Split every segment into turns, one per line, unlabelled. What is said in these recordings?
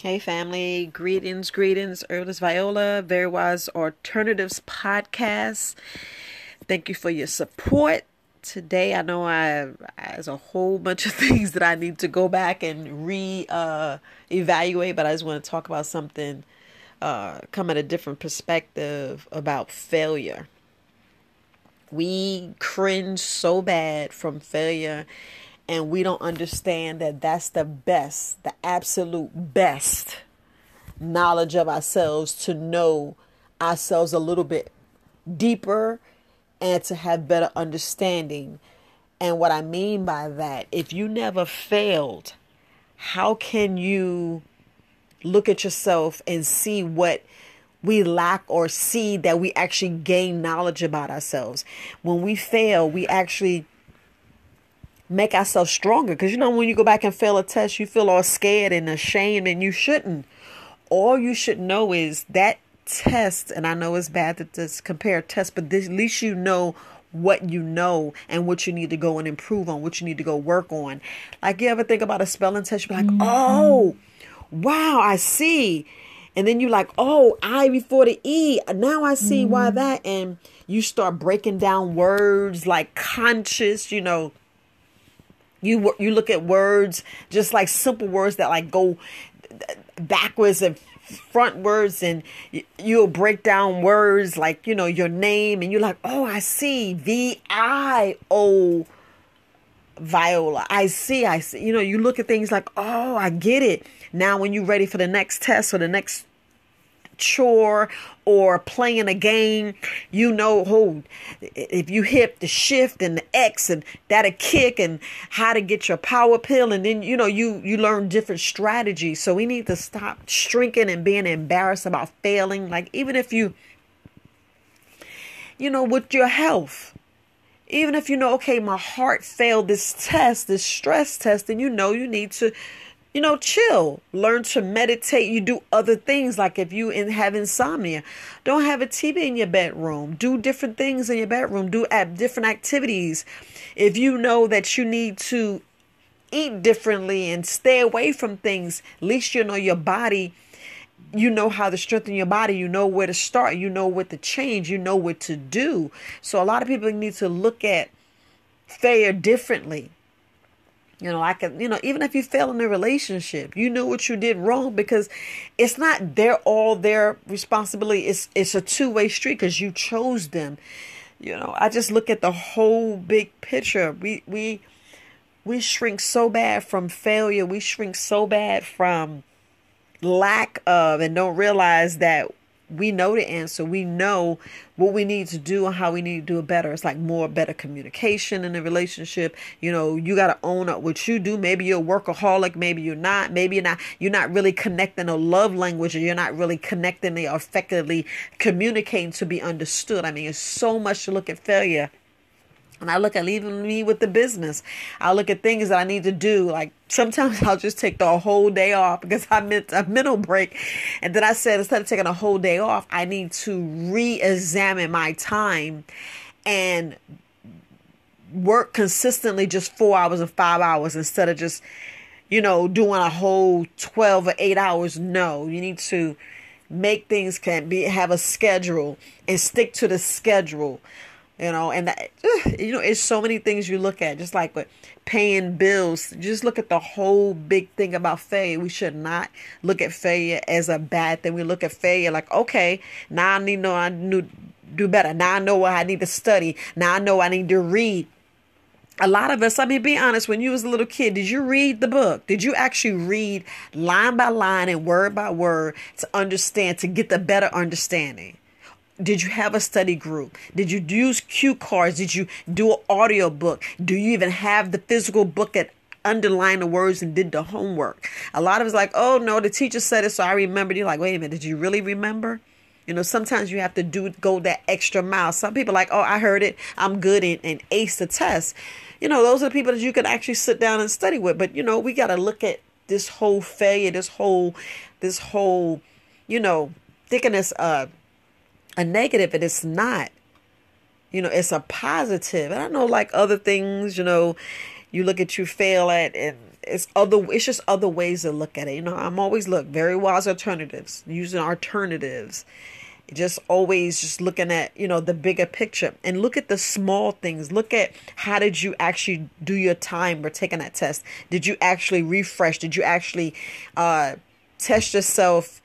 Hey, family. Greetings, greetings. Herbalist Viola, Very Wise Alternatives Podcast. Thank you for your support. Today, I know I there's a whole bunch of things that I need to go back and re uh, evaluate, but I just want to talk about something, uh, come at a different perspective about failure. We cringe so bad from failure and we don't understand that that's the best, the absolute best knowledge of ourselves to know ourselves a little bit deeper and to have better understanding. And what I mean by that, if you never failed, how can you look at yourself and see what we lack or see that we actually gain knowledge about ourselves? When we fail, we actually make ourselves stronger. Because you know, when you go back and fail a test, you feel all scared and ashamed, and you shouldn't. All you should know is that test, and I know it's bad to just compare tests, but this, at least you know what you know and what you need to go and improve on, what you need to go work on. Like you ever think about a spelling test, you be like, mm-hmm. oh, wow, I see. And then you're like, oh, I before the E. Now I see mm-hmm. why that. And you start breaking down words like conscious, you know, you you look at words just like simple words that like go backwards and front words and you'll break down words like you know your name and you're like oh i see. V-i-o viola. I see i see. You know you look at things like oh i get it. Now when you're ready for the next test or the next chore or playing a game, you know, oh, if you hit the shift and the X and that a kick and how to get your power pill, and then you know you you learn different strategies. So we need to stop shrinking and being embarrassed about failing. Like even if you, you know, with your health. Even if you know, okay, my heart failed this test, this stress test, and you know you need to you know, chill. Learn to meditate. You do other things like if you in have insomnia, don't have a TV in your bedroom. Do different things in your bedroom. Do different activities. If you know that you need to eat differently and stay away from things, at least you know your body. You know how to strengthen your body. You know where to start. You know what to change. You know what to do. So a lot of people need to look at failure differently you know, I can, you know, even if you fail in a relationship, you know what you did wrong because it's not their all their responsibility. It's it's a two way street because you chose them. You know, I just look at the whole big picture. We we we shrink so bad from failure. We shrink so bad from lack of and don't realize that we know the answer. We know what we need to do and how we need to do it better. It's like more better communication in the relationship. You know, you got to own up what you do. Maybe you're a workaholic. Maybe you're not. Maybe you're not. You're not really connecting a love language, or you're not really connecting or effectively communicating to be understood. I mean, it's so much to look at failure and I look at even me with the business. I look at things that I need to do. Like sometimes I'll just take the whole day off because I meant a mental break. And then I said instead of taking a whole day off, I need to re-examine my time and work consistently just four hours or five hours instead of just, you know, doing a whole twelve or eight hours. No, you need to make things can be have a schedule and stick to the schedule you know and that, you know it's so many things you look at just like with paying bills. Just look at the whole big thing about failure we should not look at failure as a bad thing. We look at failure like okay now i need to know i need do better. Now i know what i need to study. Now i know i need to read. A lot of us, I mean, be honest, when you was a little kid, did you read the book? Did you actually read line by line and word by word to understand, to get the better understanding? Did you have a study group? Did you use cue cards? Did you do an audio book? Do you even have the physical book that underlined the words and did the homework? A lot of us like, oh no, the teacher said it, so I remembered. You're like, wait a minute, did you really remember? You know, sometimes you have to do go that extra mile. Some people like, oh, I heard it, I'm good and, and ace the test. You know, those are the people that you can actually sit down and study with. But you know, we got to look at this whole failure, this whole, this whole, you know, thickness uh a negative and it's not. You know, it's a positive. And I know like other things, you know, you look at you fail at and it's other it's just other ways to look at it. You know, I'm always look very wise alternatives, using alternatives. Just always just looking at, you know, the bigger picture and look at the small things. Look at how did you actually do your time or taking that test? Did you actually refresh? Did you actually uh test yourself,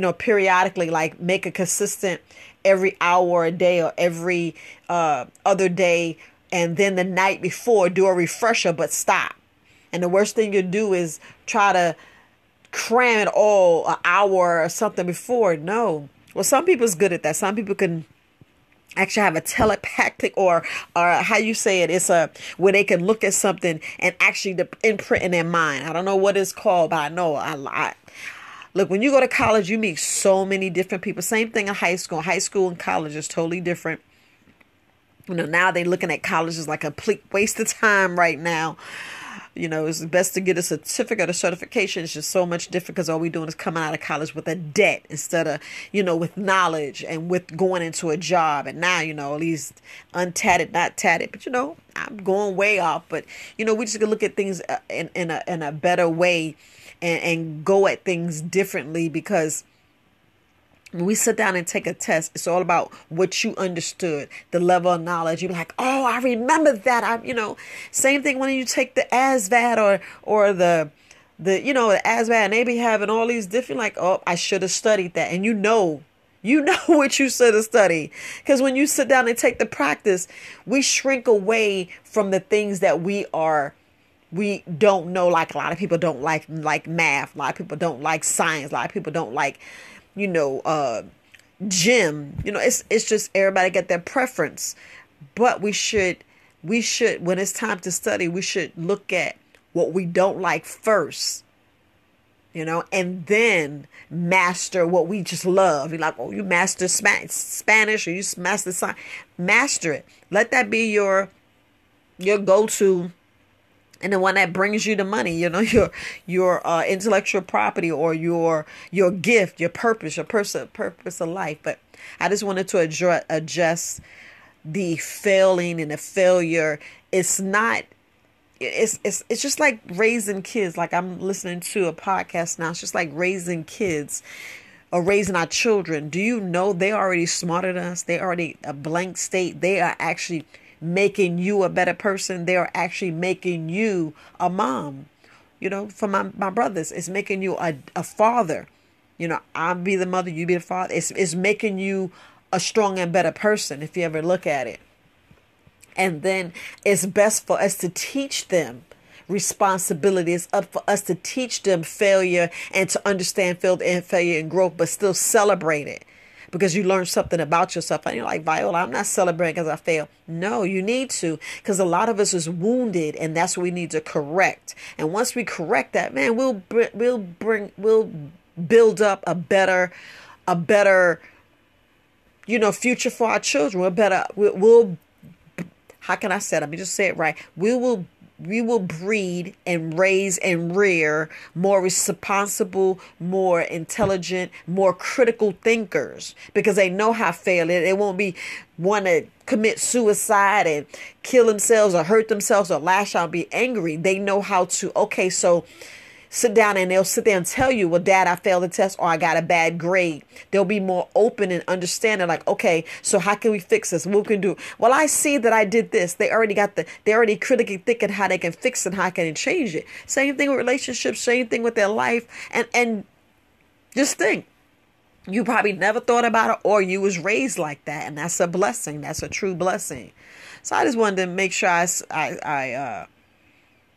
you know, periodically, like make a consistent every hour a day or every uh other day and then the night before do a refresher but stop and the worst thing you do is try to cram it all an hour or something before. No. Well, some people's good at that. Some people can actually have a telepathic or or how you say it it's a where they can look at something and actually the imprint in their mind i don't know what it's called but i know I, I look when you go to college you meet so many different people same thing in high school high school and college is totally different you know now they're looking at college as like a complete waste of time right now you know, it's best to get a certificate or certification. It's just so much different because all we're doing is coming out of college with a debt instead of, you know, with knowledge and with going into a job. And now, you know, at least untatted, not tatted, but you know, I'm going way off. But you know, we just gonna look at things uh, in in a in a better way and and go at things differently because when we sit down and take a test, it's all about what you understood, the level of knowledge. You're like, oh, I remember that. I'm, you know, same thing when you take the ASVAB or or the the you know the ASVAB, and they be having all these different like, oh, I should have studied that, and you know. You know what you should have studied. Because when you sit down and take the practice, we shrink away from the things that we are we don't know like a lot of people don't like like math a lot of people don't like science a lot of people don't like you know, uh, gym. You know, it's it's just everybody got their preference. But we should we should when it's time to study, we should look at what we don't like first. You know, and then master what we just love. You're like, oh, you master Spanish or you master science. Master it. Let that be your your go-to and the one that brings you the money you know your your uh, intellectual property or your your gift your purpose your person purpose of life. But i just wanted to address adjust the failing and the failure. It's not it's it's it's just like raising kids. Like i'm listening to a podcast now. It's just like raising kids or raising our children. Do you know they're already smarter than us? They're already a blank state. They are actually making you a better person. They are actually making you a mom. You know, for my, my brothers, it's making you a, a father. You know, I'll be the mother, you be the father. It's, it's making you a strong and better person if you ever look at it. And then it's best for us to teach them responsibility. It's up for us to teach them failure and to understand failure and growth, but still celebrate it because you learned something about yourself. And you're like, Viola, I'm not celebrating because I failed. No, you need to because a lot of us is wounded and that's what we need to correct. And once we correct that, man, we'll, we'll bring, we'll build up a better, a better, you know, future for our children. We're better, we'll, we'll how can I say it? Let me just say it right. We will we will breed and raise and rear more responsible, more intelligent, more critical thinkers because they know how failing. They won't be want to commit suicide and kill themselves or hurt themselves or lash out and be angry. They know how to, okay, so sit down and they'll sit there and tell you, well, dad, I failed the test or I got a bad grade. They'll be more open and understanding, like, okay, so how can we fix this? What can do? Well, I see that I did this. They already got the, they already critically thinking how they can fix it, how can they change it. Same thing with relationships, same thing with their life. And, and just think, you probably never thought about it or you was raised like that. And that's a blessing. That's a true blessing. So I just wanted to make sure I, I, I uh,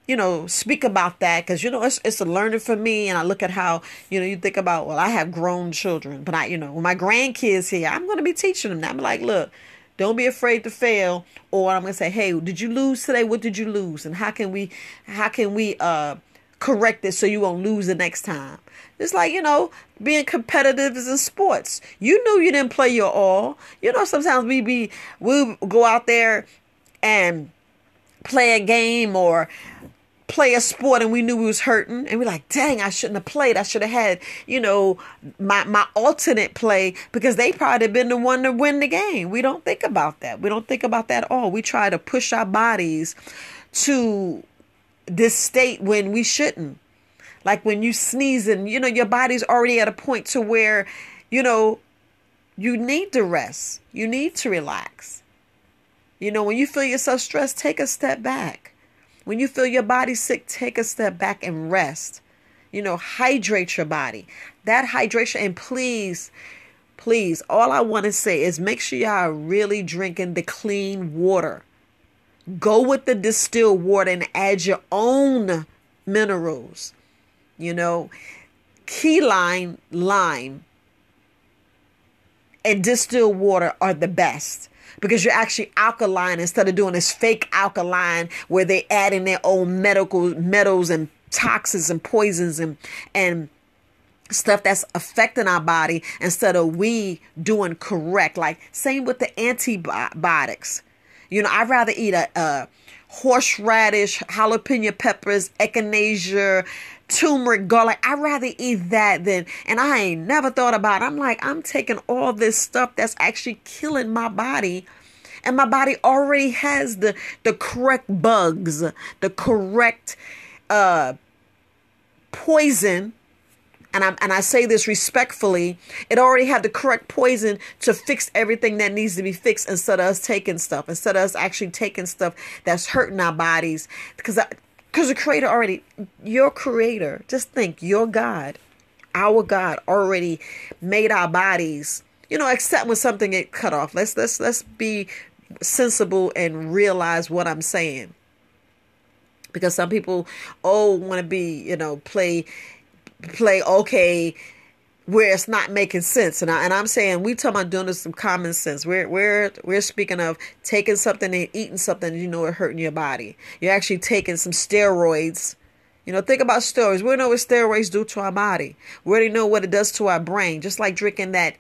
you know, speak about that because you know it's it's a learning for me, and I look at how you know you think about well, I have grown children, but I you know when my grandkids here, I'm going to be teaching them. I'm like, look, don't be afraid to fail, or I'm going to say, hey, did you lose today? What did you lose, and how can we how can we uh correct it so you won't lose the next time? It's like you know being competitive is in sports. You knew you didn't play your all. You know sometimes we be we go out there and play a game or play a sport and we knew we was hurting and we're like dang i shouldn't have played i should have had you know my my alternate play because they probably been the one to win the game we don't think about that we don't think about that at all we try to push our bodies to this state when we shouldn't. Like when you sneeze and you know your body's already at a point to where, you know, you need to rest. You need to relax. You know, when you feel yourself stressed, take a step back. When you feel your body sick, take a step back and rest. You know, hydrate your body. That hydration, and please, please, all I want to say is make sure y'all are really drinking the clean water. Go with the distilled water and add your own minerals. You know, key lime, lime, and distilled water are the best because you're actually alkaline instead of doing this fake alkaline where they add in their own medical metals and toxins and poisons and and stuff that's affecting our body instead of we doing correct. Like same with the antibiotics. You know i'd rather eat a, a horseradish jalapeno peppers echinacea turmeric, garlic. I'd rather eat that than, and I ain't never thought about it. I'm like, I'm taking all this stuff that's actually killing my body. And my body already has the the correct bugs, the correct uh poison and I and I say this respectfully, it already had the correct poison to fix everything that needs to be fixed instead of us taking stuff, instead of us actually taking stuff that's hurting our bodies. Because because the creator already, your creator, just think, your God, our God already made our bodies, you know, except when something get cut off. Let's let's let's be sensible and realize what I'm saying. Because some people oh want to be, you know, play play okay where it's not making sense. And I and I'm saying we talking about doing this some common sense. We're we're we're speaking of taking something and eating something you know it hurting your body. You're actually taking some steroids. You know, think about steroids. We know what steroids do to our body. We already know what it does to our brain. Just like drinking that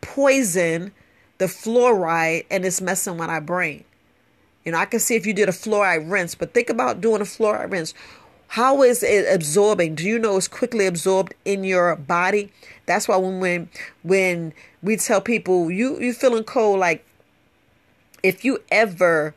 poison, the fluoride, and it's messing with our brain. You know, I can see if you did a fluoride rinse, but think about doing a fluoride rinse. How is it absorbing? Do you know it's quickly absorbed in your body? That's why when when when we tell people you you feeling cold, like if you ever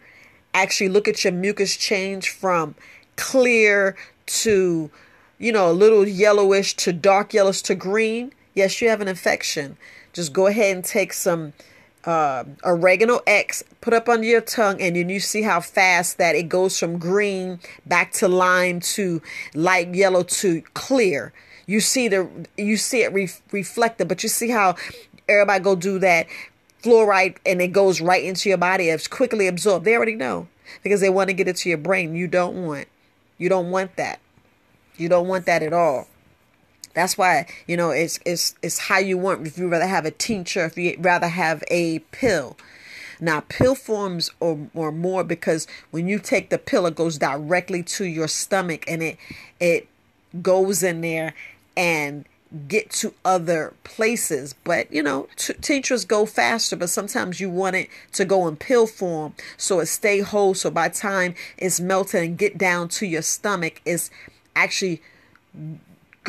actually look at your mucus change from clear to you know a little yellowish to dark yellowish to green, yes, you have an infection. Just go ahead and take some uh, oregano X, put up under your tongue, and then you see how fast that it goes from green back to lime to light yellow to clear. You see the you see it re- reflected, but you see how everybody go do that fluoride and it goes right into your body. It's quickly absorbed. They already know because they want to get it to your brain. You don't want you don't want that. You don't want that at all. That's why you know it's it's it's how you want. If you rather have a tincture, if you rather have a pill. Now, pill forms or or more because when you take the pill, it goes directly to your stomach and it it goes in there and get to other places. But you know, t- tinctures go faster, but sometimes you want it to go in pill form so it stay whole. So by time it's melted and get down to your stomach, it's actually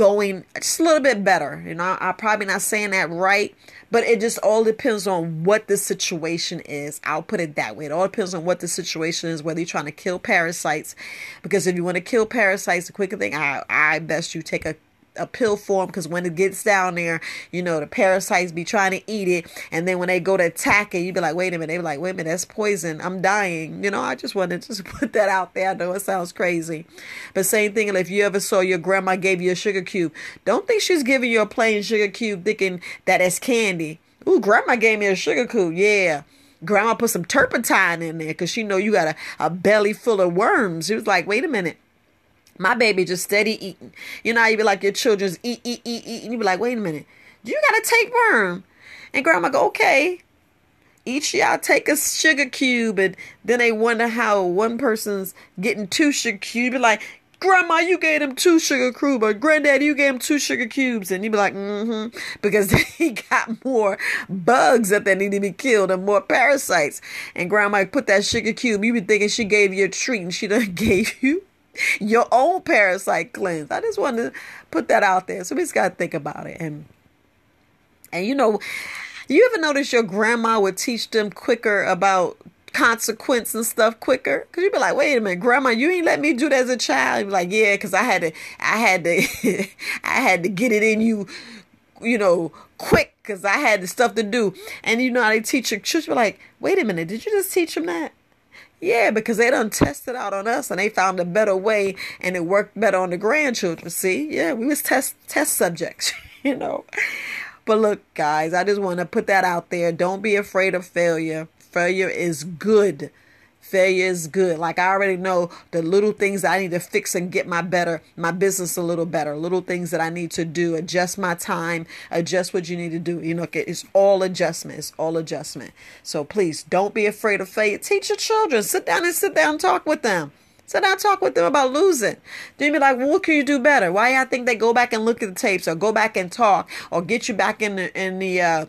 going just a little bit better. You know, I'm probably not saying that right, but it just all depends on what the situation is. I'll put it that way. It all depends on what the situation is, whether you're trying to kill parasites. Because if you want to kill parasites, the quicker thing, I, I best you take a a pill form because when it gets down there, you know, the parasites be trying to eat it. And then when they go to attack it, you be like, wait a minute. They be like, wait a minute, that's poison. I'm dying. You know, I just wanted to just put that out there. I know it sounds crazy. But same thing, if you ever saw your grandma gave you a sugar cube, don't think she's giving you a plain sugar cube thinking that it's candy. Ooh, grandma gave me a sugar cube. Yeah. Grandma put some turpentine in there because she know you got a, a belly full of worms. She was like, wait a minute. My baby just steady eating. You know, you be like your children's eat, eat, eat, eat, and you be like, wait a minute, you gotta take worm. And grandma go, okay. Each y'all take a sugar cube, and then they wonder how one person's getting two sugar cubes. Be like, Grandma, you gave him two sugar cubes, or Granddaddy, you gave him two sugar cubes, and you be like, mm-hmm, because they got more bugs that they need to be killed and more parasites. And Grandma put that sugar cube. You be thinking she gave you a treat, and she done gave you your own parasite cleanse. I just want to put that out there. So we just got to think about it. And, and you know, you ever notice your grandma would teach them quicker about consequence and stuff quicker because you'd be like wait a minute grandma you ain't let me do that as a child you'd be like yeah because i had to i had to i had to get it in you you know quick because i had the stuff to do and you know how they teach your children like wait a minute did you just teach them that yeah, because they done tested out on us and they found a better way and it worked better on the grandchildren. See? Yeah, we was test test subjects, you know. But look, guys, I just want to put that out there. Don't be afraid of failure. Failure is good. Failure is good. Like I already know the little things I need to fix and get my better, my business a little better. Little things that I need to do, adjust my time, adjust what you need to do. You know, it's all adjustment. It's all adjustment. So please don't be afraid of failure. Teach your children. Sit down and sit down and talk with them. Sit down, talk with them about losing. Then be like, well, what can you do better? Why I think they go back and look at the tapes or go back and talk or get you back in the in the uh,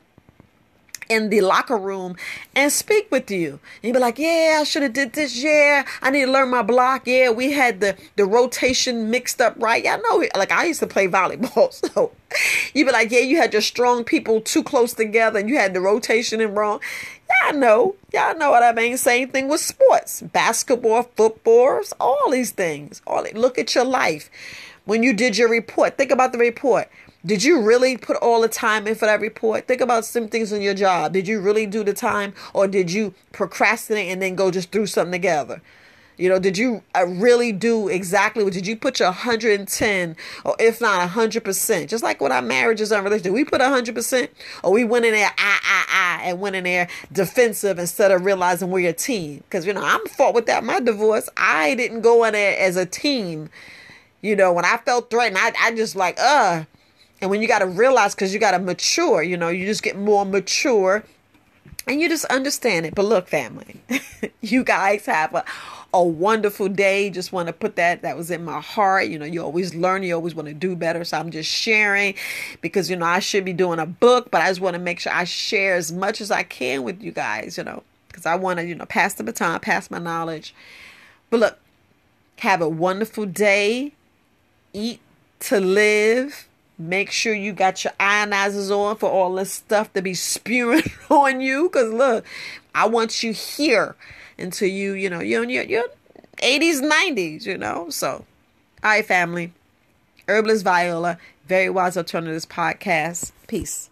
in the locker room and speak with you. You'd be like, yeah, I should have did this. Yeah, I need to learn my block. Yeah, we had the, the rotation mixed up right. I know. Like I used to play volleyball. So you'd be like, yeah, you had your strong people too close together and you had the rotation in wrong. I know. Y'all know what I mean. Same thing with sports, basketball, football, all these things. All Look at your life. When you did your report, think about the report. Did you really put all the time in for that report? Think about some things in your job. Did you really do the time or did you procrastinate and then go just through something together? You know, did you uh, really do exactly what did you put your 110 or if not 100%? Just like with our marriages and relationships, we put 100% or we went in there ah ah ah and went in there defensive instead of realizing we're a team. Because you know, I'm fought with that my divorce. I didn't go in there as a team. You know, when I felt threatened, I I just like, uh, and when you got to realize, because you got to mature, you know, you just get more mature and you just understand it. But look, family, you guys have a, a wonderful day. Just want to put that, that was in my heart. You know, you always learn, you always want to do better. So I'm just sharing because, you know, I should be doing a book, but I just want to make sure I share as much as I can with you guys, you know, because I want to, you know, pass the baton, pass my knowledge. But look, have a wonderful day. Eat to live Make sure you got your ionizers on for all this stuff to be spewing on you. Cause look, I want you here until you, you know, you're in your, your 80s, 90s, you know. So, all right, family. Herbalist Viola, Very Wise Alternatives Podcast. Peace.